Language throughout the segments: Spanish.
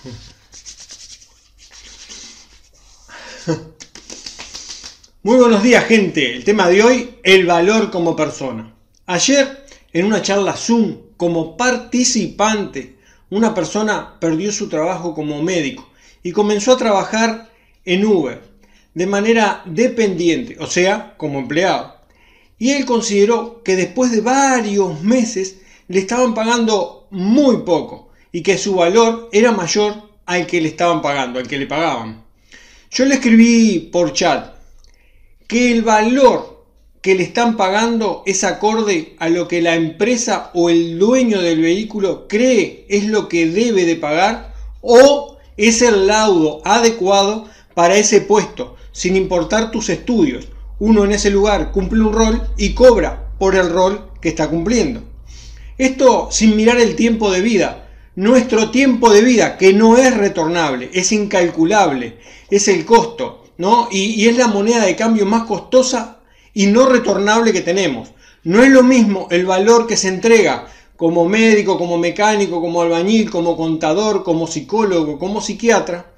Muy buenos días gente, el tema de hoy, el valor como persona. Ayer, en una charla Zoom, como participante, una persona perdió su trabajo como médico y comenzó a trabajar en Uber de manera dependiente, o sea, como empleado. Y él consideró que después de varios meses le estaban pagando muy poco y que su valor era mayor al que le estaban pagando, al que le pagaban. Yo le escribí por chat que el valor que le están pagando es acorde a lo que la empresa o el dueño del vehículo cree es lo que debe de pagar o es el laudo adecuado para ese puesto, sin importar tus estudios. Uno en ese lugar cumple un rol y cobra por el rol que está cumpliendo. Esto sin mirar el tiempo de vida. Nuestro tiempo de vida, que no es retornable, es incalculable, es el costo. Y, es la moneda de cambio más costosa y no retornable que tenemos. No es lo mismo el valor que se entrega como médico, como mecánico, como albañil, como contador, como psicólogo, como psiquiatra,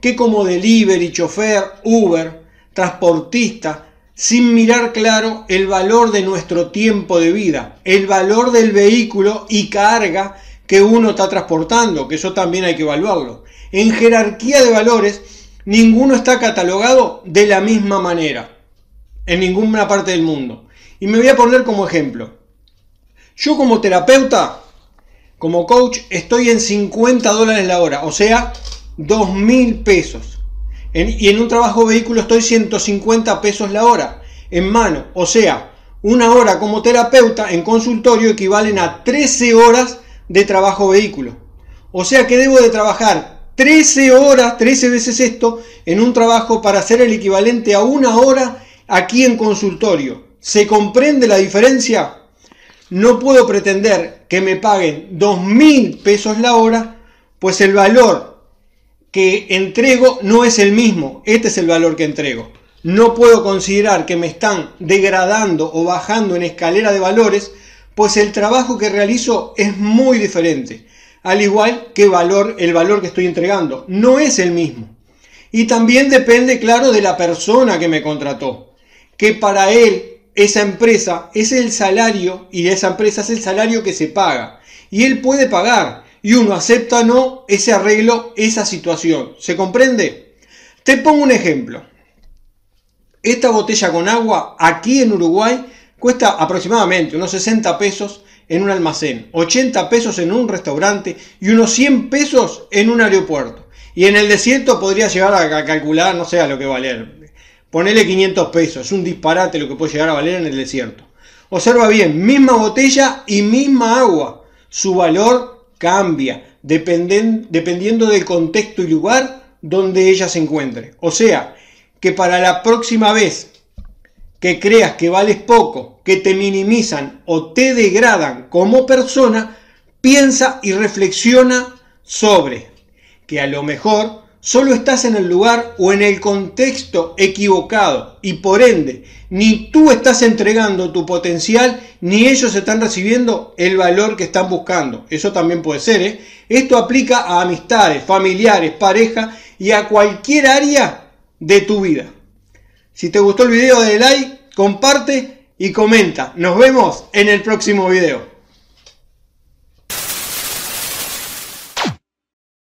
que como delivery, chofer, Uber, transportista, sin mirar claro el valor de nuestro tiempo de vida, el valor del vehículo y carga que uno está transportando, que eso también hay que evaluarlo. En jerarquía de valores, ninguno está catalogado de la misma manera en ninguna parte del mundo. Y me voy a poner como ejemplo. Yo como terapeuta, como coach, estoy en 50 dólares la hora, o sea, 2 mil pesos. y en un trabajo vehículo estoy 150 pesos la hora en mano. O sea, una hora como terapeuta en consultorio equivalen a 13 horas de trabajo vehículo. O sea que debo de trabajar 13 horas, 13 veces esto, en un trabajo para hacer el equivalente a una hora aquí en consultorio. ¿Se comprende la diferencia? No puedo pretender que me paguen 2 mil pesos la hora, pues el valor que entrego no es el mismo. Este es el valor que entrego. No puedo considerar que me están degradando o bajando en escalera de valores, pues el trabajo que realizo es muy diferente al igual que valor, el valor que estoy entregando. No es el mismo. Y también depende, claro, de la persona que me contrató. Que para él, esa empresa es el salario y esa empresa es el salario que se paga. Y él puede pagar. Y uno acepta o no ese arreglo, esa situación. ¿Se comprende? Te pongo un ejemplo. Esta botella con agua aquí en Uruguay cuesta aproximadamente unos 60 pesos en un almacén, 80 pesos en un restaurante y unos 100 pesos en un aeropuerto. Y en el desierto podría llegar a calcular, no sé a lo que valer. Ponele 500 pesos, es un disparate lo que puede llegar a valer en el desierto. Observa bien, misma botella y misma agua. Su valor cambia dependiendo del contexto y lugar donde ella se encuentre. O sea, que para la próxima vez que creas que vales poco, que te minimizan o te degradan como persona, piensa y reflexiona sobre que a lo mejor solo estás en el lugar o en el contexto equivocado y por ende ni tú estás entregando tu potencial ni ellos están recibiendo el valor que están buscando. Eso también puede ser. ¿eh? Esto aplica a amistades, familiares, pareja y a cualquier área de tu vida. Si te gustó el video, dale like, comparte y comenta. Nos vemos en el próximo video.